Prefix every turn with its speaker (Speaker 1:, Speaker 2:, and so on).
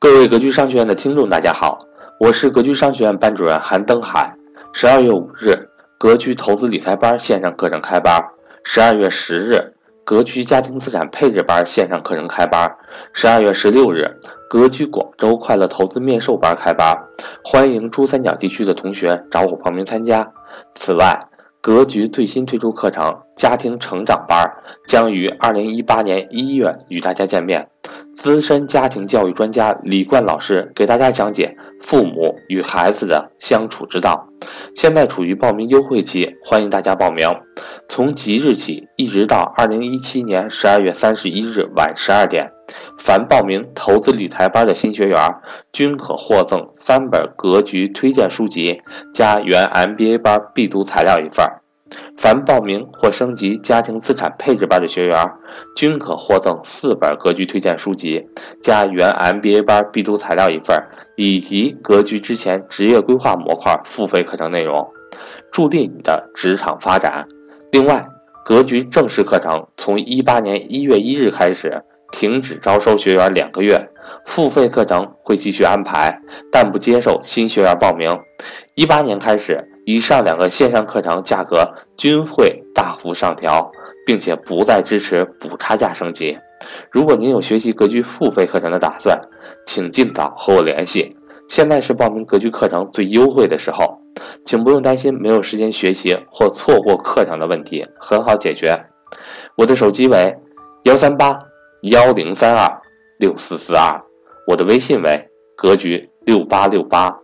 Speaker 1: 各位格局商学院的听众，大家好，我是格局商学院班主任韩登海。十二月五日，格局投资理财班线上课程开班；十二月十日，格局家庭资产配置班线上课程开班；十二月十六日，格局广州快乐投资面授班开班。欢迎珠三角地区的同学找我报名参加。此外，格局最新推出课程《家庭成长班》，将于二零一八年一月与大家见面。资深家庭教育专家李冠老师给大家讲解父母与孩子的相处之道。现在处于报名优惠期，欢迎大家报名。从即日起一直到二零一七年十二月三十一日晚十二点，凡报名投资理财班的新学员，均可获赠三本格局推荐书籍加原 MBA 班必读材料一份。凡报名或升级家庭资产配置班的学员，均可获赠四本格局推荐书籍，加原 MBA 班必读材料一份，以及格局之前职业规划模块付费课程内容，助力你的职场发展。另外，格局正式课程从一八年一月一日开始停止招收学员两个月，付费课程会继续安排，但不接受新学员报名。一八年开始。以上两个线上课程价格均会大幅上调，并且不再支持补差价升级。如果您有学习格局付费课程的打算，请尽早和我联系。现在是报名格局课程最优惠的时候，请不用担心没有时间学习或错过课程的问题，很好解决。我的手机为幺三八幺零三二六四四二，我的微信为格局六八六八。